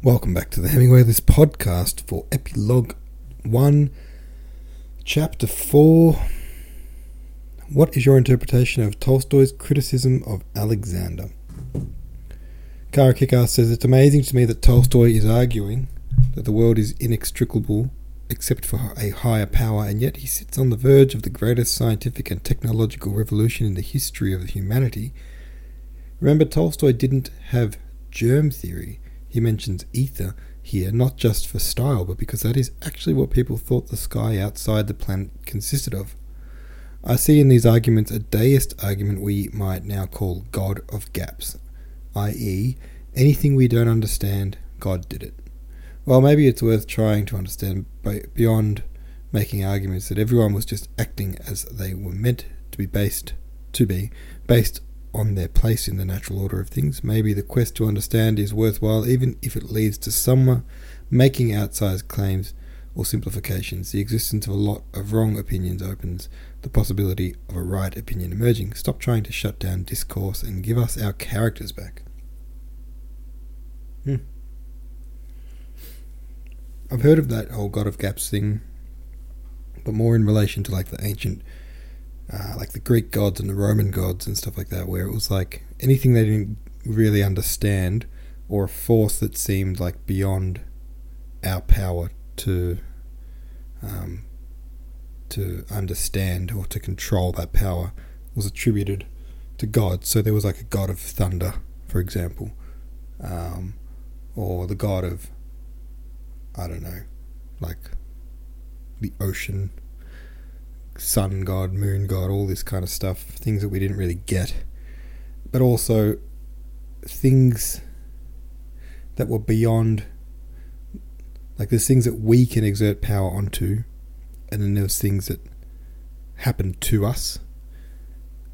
Welcome back to the Hemingway List podcast for Epilogue 1, Chapter 4. What is your interpretation of Tolstoy's criticism of Alexander? Kara Kickass says it's amazing to me that Tolstoy is arguing that the world is inextricable except for a higher power, and yet he sits on the verge of the greatest scientific and technological revolution in the history of humanity. Remember, Tolstoy didn't have germ theory he mentions ether here not just for style, but because that is actually what people thought the sky outside the planet consisted of. I see in these arguments a deist argument we might now call God of gaps, i.e., anything we don't understand, God did it. Well, maybe it's worth trying to understand beyond making arguments that everyone was just acting as they were meant to be based to be, based on their place in the natural order of things. Maybe the quest to understand is worthwhile even if it leads to someone making outsized claims or simplifications. The existence of a lot of wrong opinions opens the possibility of a right opinion emerging. Stop trying to shut down discourse and give us our characters back. Hmm. I've heard of that whole God of Gaps thing, but more in relation to like the ancient the Greek gods and the Roman gods and stuff like that, where it was like anything they didn't really understand or a force that seemed like beyond our power to um, to understand or to control that power was attributed to God. So there was like a god of thunder, for example, um, or the god of I don't know, like the ocean sun god, moon god, all this kind of stuff, things that we didn't really get, but also things that were beyond, like there's things that we can exert power onto, and then there's things that happen to us.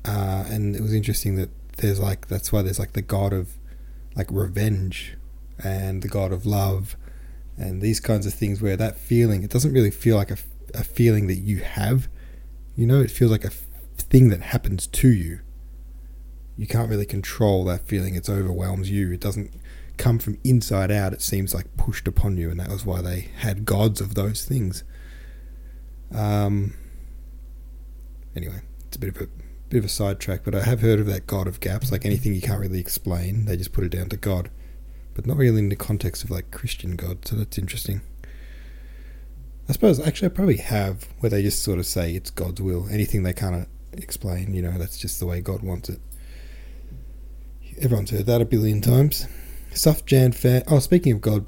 Uh, and it was interesting that there's like that's why there's like the god of like revenge and the god of love and these kinds of things where that feeling it doesn't really feel like a, a feeling that you have you know, it feels like a thing that happens to you. You can't really control that feeling. It overwhelms you. It doesn't come from inside out. It seems like pushed upon you, and that was why they had gods of those things. Um. Anyway, it's a bit of a bit of a sidetrack, but I have heard of that god of gaps. Like anything you can't really explain, they just put it down to God, but not really in the context of like Christian God. So that's interesting. I suppose actually I probably have where they just sort of say it's God's will. Anything they can't explain, you know, that's just the way God wants it. Everyone's heard that a billion times. Soft Jan fan. Oh, speaking of God,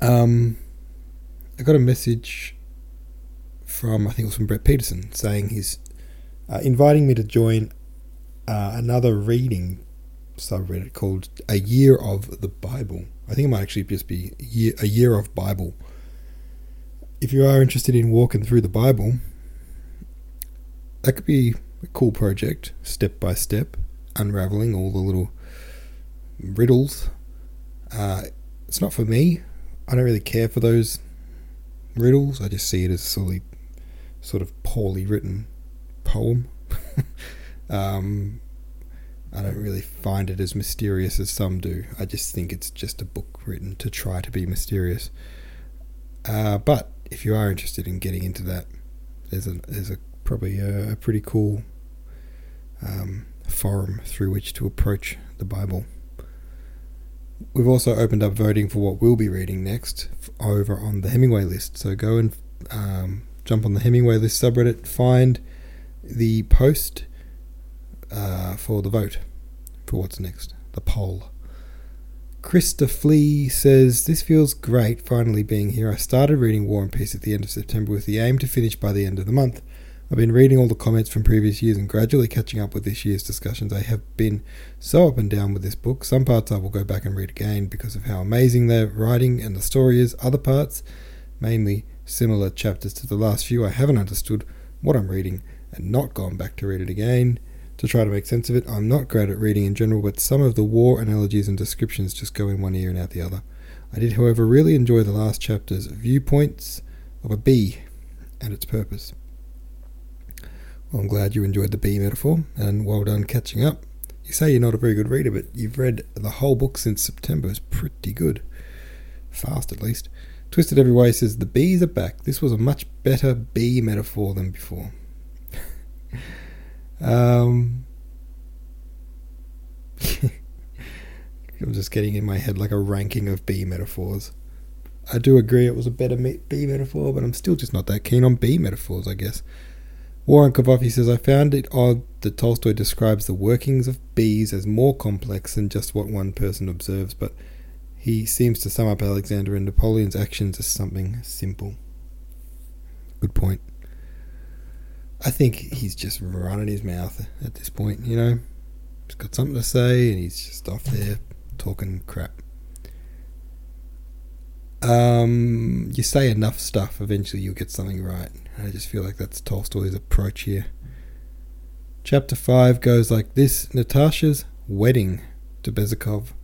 um, I got a message from I think it was from Brett Peterson saying he's uh, inviting me to join uh, another reading subreddit called A Year of the Bible. I think it might actually just be year, a year of Bible if you are interested in walking through the Bible, that could be a cool project, step by step, unraveling all the little riddles. Uh, it's not for me. I don't really care for those riddles. I just see it as a silly, sort of poorly written poem. um, I don't really find it as mysterious as some do. I just think it's just a book written to try to be mysterious. Uh, but if you are interested in getting into that, there's a there's a probably a, a pretty cool um, forum through which to approach the Bible. We've also opened up voting for what we'll be reading next over on the Hemingway list. So go and um, jump on the Hemingway list subreddit, find the post uh, for the vote for what's next, the poll. Krista Flea says, This feels great finally being here. I started reading War and Peace at the end of September with the aim to finish by the end of the month. I've been reading all the comments from previous years and gradually catching up with this year's discussions. I have been so up and down with this book. Some parts I will go back and read again because of how amazing the writing and the story is. Other parts, mainly similar chapters to the last few, I haven't understood what I'm reading and not gone back to read it again to try to make sense of it. I'm not great at reading in general, but some of the war analogies and descriptions just go in one ear and out the other. I did, however, really enjoy the last chapter's viewpoints of a bee and its purpose. Well, I'm glad you enjoyed the bee metaphor, and well done catching up. You say you're not a very good reader, but you've read the whole book since September. It's pretty good. Fast, at least. Twisted Every Way says, The bees are back. This was a much better bee metaphor than before. um, I'm just getting in my head like a ranking of bee metaphors. I do agree it was a better bee metaphor, but I'm still just not that keen on bee metaphors, I guess. Warren Kavafi says, I found it odd that Tolstoy describes the workings of bees as more complex than just what one person observes, but he seems to sum up Alexander and Napoleon's actions as something simple. Good point. I think he's just running his mouth at this point, you know? He's got something to say and he's just off there talking crap. Um, you say enough stuff, eventually you'll get something right. I just feel like that's Tolstoy's approach here. Chapter 5 goes like this Natasha's wedding to Bezukhov,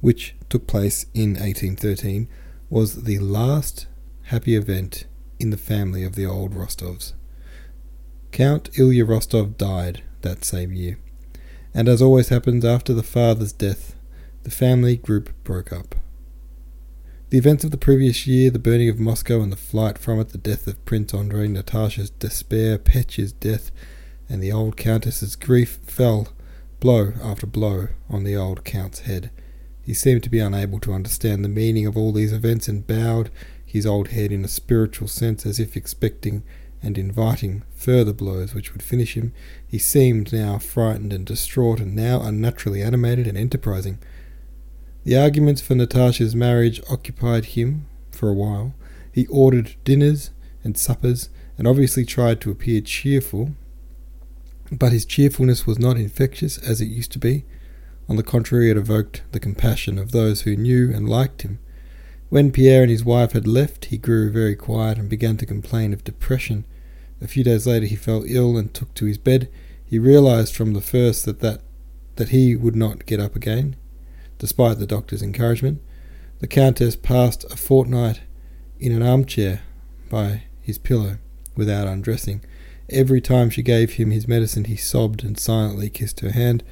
which took place in 1813, was the last happy event in the family of the old Rostovs. Count Ilya Rostov died that same year, and as always happens after the father's death, the family group broke up. The events of the previous year, the burning of Moscow and the flight from it, the death of Prince Andrei, Natasha's despair, Petya's death, and the old countess's grief fell blow after blow on the old count's head. He seemed to be unable to understand the meaning of all these events and bowed his old head in a spiritual sense as if expecting and inviting further blows which would finish him. He seemed now frightened and distraught, and now unnaturally animated and enterprising. The arguments for Natasha's marriage occupied him for a while. He ordered dinners and suppers and obviously tried to appear cheerful, but his cheerfulness was not infectious as it used to be. On the contrary, it evoked the compassion of those who knew and liked him. When Pierre and his wife had left, he grew very quiet and began to complain of depression. A few days later, he fell ill and took to his bed. He realized from the first that, that, that he would not get up again. Despite the doctor's encouragement, the Countess passed a fortnight in an armchair by his pillow without undressing. Every time she gave him his medicine, he sobbed and silently kissed her hand.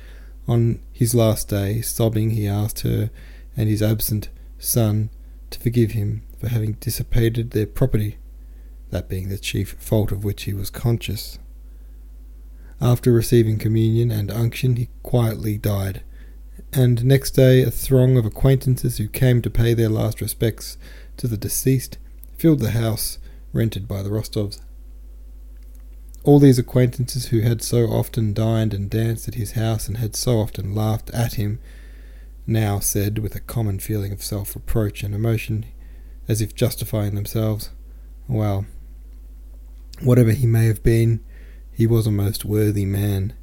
On his last day, sobbing, he asked her and his absent son to forgive him for having dissipated their property, that being the chief fault of which he was conscious. After receiving communion and unction, he quietly died and next day a throng of acquaintances who came to pay their last respects to the deceased filled the house rented by the Rostovs. All these acquaintances who had so often dined and danced at his house and had so often laughed at him now said, with a common feeling of self reproach and emotion, as if justifying themselves, Well, whatever he may have been, he was a most worthy man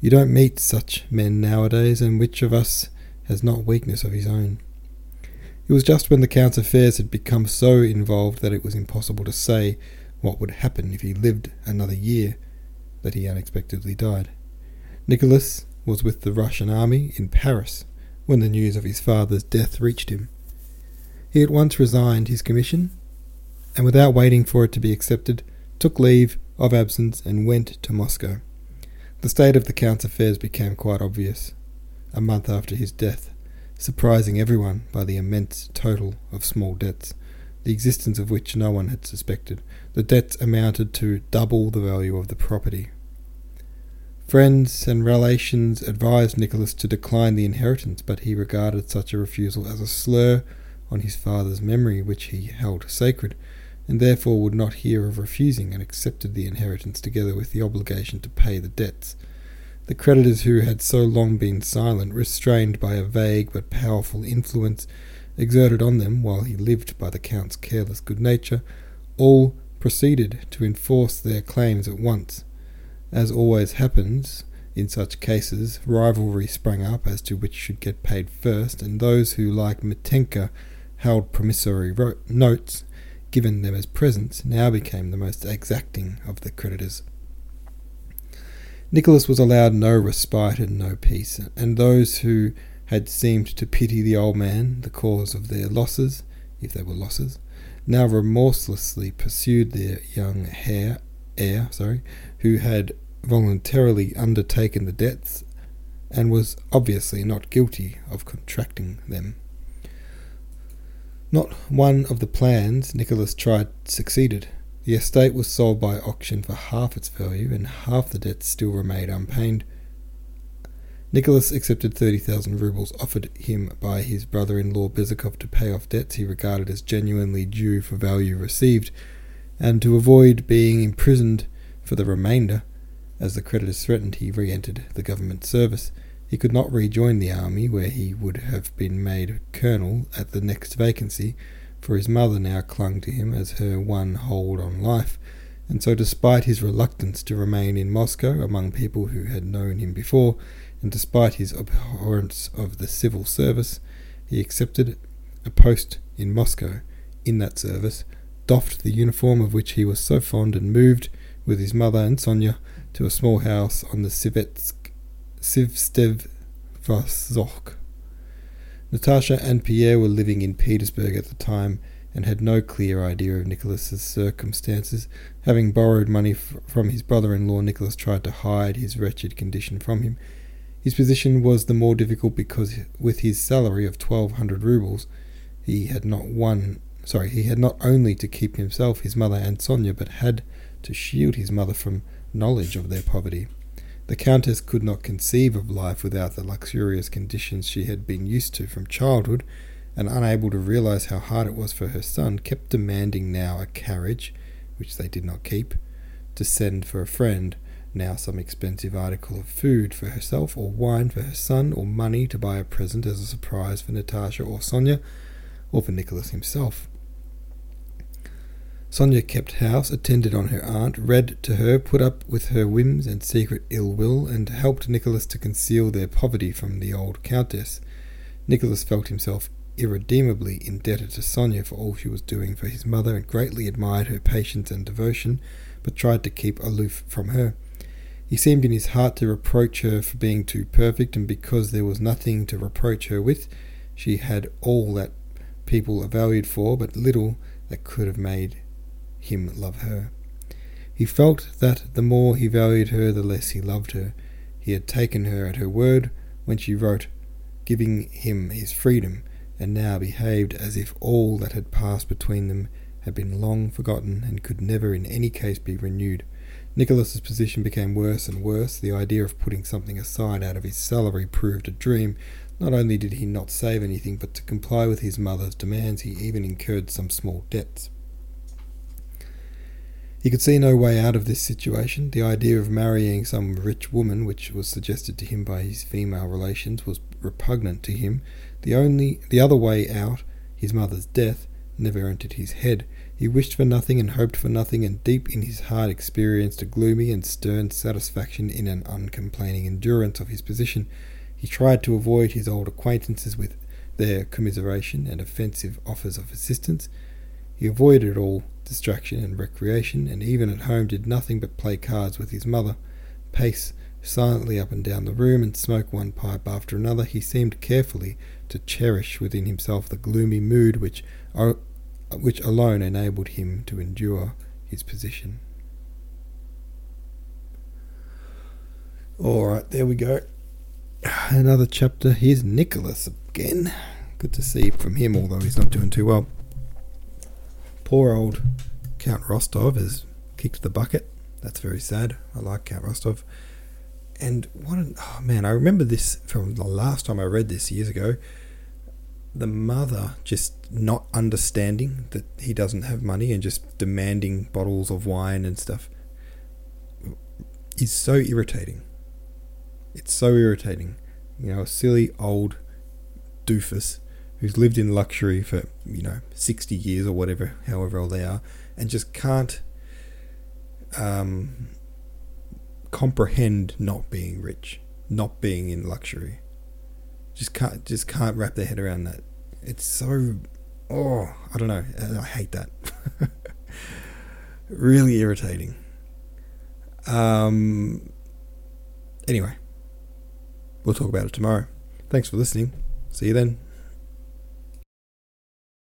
you don't meet such men nowadays, and which of us has not weakness of his own? It was just when the Count's affairs had become so involved that it was impossible to say what would happen if he lived another year that he unexpectedly died. Nicholas was with the Russian army in Paris when the news of his father's death reached him. He at once resigned his commission, and without waiting for it to be accepted, took leave of absence and went to Moscow. The state of the Count's affairs became quite obvious a month after his death, surprising everyone by the immense total of small debts, the existence of which no one had suspected. The debts amounted to double the value of the property. Friends and relations advised Nicholas to decline the inheritance, but he regarded such a refusal as a slur on his father's memory, which he held sacred, and therefore would not hear of refusing and accepted the inheritance together with the obligation to pay the debts. The creditors who had so long been silent, restrained by a vague but powerful influence exerted on them while he lived by the Count's careless good nature, all proceeded to enforce their claims at once. As always happens in such cases, rivalry sprang up as to which should get paid first, and those who, like Mitenka, held promissory ro- notes given them as presents, now became the most exacting of the creditors. Nicholas was allowed no respite and no peace, and those who had seemed to pity the old man, the cause of their losses, if they were losses, now remorselessly pursued their young heir, heir, sorry, who had voluntarily undertaken the debts and was obviously not guilty of contracting them. Not one of the plans Nicholas tried succeeded. The estate was sold by auction for half its value, and half the debts still remained unpaid. Nicholas accepted 30,000 roubles offered him by his brother in law Bezukhov to pay off debts he regarded as genuinely due for value received, and to avoid being imprisoned for the remainder. As the creditors threatened, he re entered the government service. He could not rejoin the army, where he would have been made a colonel at the next vacancy, for his mother now clung to him as her one hold on life, and so, despite his reluctance to remain in Moscow among people who had known him before, and despite his abhorrence of the civil service, he accepted a post in Moscow. In that service, doffed the uniform of which he was so fond, and moved with his mother and Sonya to a small house on the Sivetsk, Sivstev Vazok. Natasha and Pierre were living in Petersburg at the time and had no clear idea of Nicholas's circumstances. Having borrowed money f- from his brother-in-law, Nicholas tried to hide his wretched condition from him. His position was the more difficult because, with his salary of twelve hundred roubles, he had not one. Sorry, he had not only to keep himself, his mother, and Sonya, but had to shield his mother from knowledge of their poverty. The Countess could not conceive of life without the luxurious conditions she had been used to from childhood, and unable to realize how hard it was for her son, kept demanding now a carriage, which they did not keep, to send for a friend, now some expensive article of food for herself, or wine for her son, or money to buy a present as a surprise for Natasha or Sonya, or for Nicholas himself. Sonya kept house, attended on her aunt, read to her, put up with her whims and secret ill will, and helped Nicholas to conceal their poverty from the old countess. Nicholas felt himself irredeemably indebted to Sonya for all she was doing for his mother, and greatly admired her patience and devotion, but tried to keep aloof from her. He seemed in his heart to reproach her for being too perfect, and because there was nothing to reproach her with, she had all that people are valued for, but little that could have made him love her. He felt that the more he valued her, the less he loved her. He had taken her at her word when she wrote, giving him his freedom, and now behaved as if all that had passed between them had been long forgotten and could never in any case be renewed. Nicholas's position became worse and worse. The idea of putting something aside out of his salary proved a dream. Not only did he not save anything, but to comply with his mother's demands, he even incurred some small debts. He could see no way out of this situation. The idea of marrying some rich woman, which was suggested to him by his female relations, was repugnant to him. The only the other way out, his mother's death, never entered his head. He wished for nothing and hoped for nothing, and deep in his heart experienced a gloomy and stern satisfaction in an uncomplaining endurance of his position. He tried to avoid his old acquaintances with their commiseration and offensive offers of assistance. He avoided all distraction and recreation, and even at home did nothing but play cards with his mother, pace silently up and down the room, and smoke one pipe after another. He seemed carefully to cherish within himself the gloomy mood which, uh, which alone enabled him to endure his position. All right, there we go. Another chapter. Here's Nicholas again. Good to see from him, although he's not doing too well. Poor old Count Rostov has kicked the bucket. That's very sad. I like Count Rostov. And what an, oh man, I remember this from the last time I read this years ago. The mother just not understanding that he doesn't have money and just demanding bottles of wine and stuff is so irritating. It's so irritating. You know, a silly old doofus who's lived in luxury for you know 60 years or whatever however old they are and just can't um, comprehend not being rich not being in luxury. Just can't just can't wrap their head around that. It's so oh i don't know. I hate that. Really irritating. Um anyway we'll talk about it tomorrow. Thanks for listening. See you then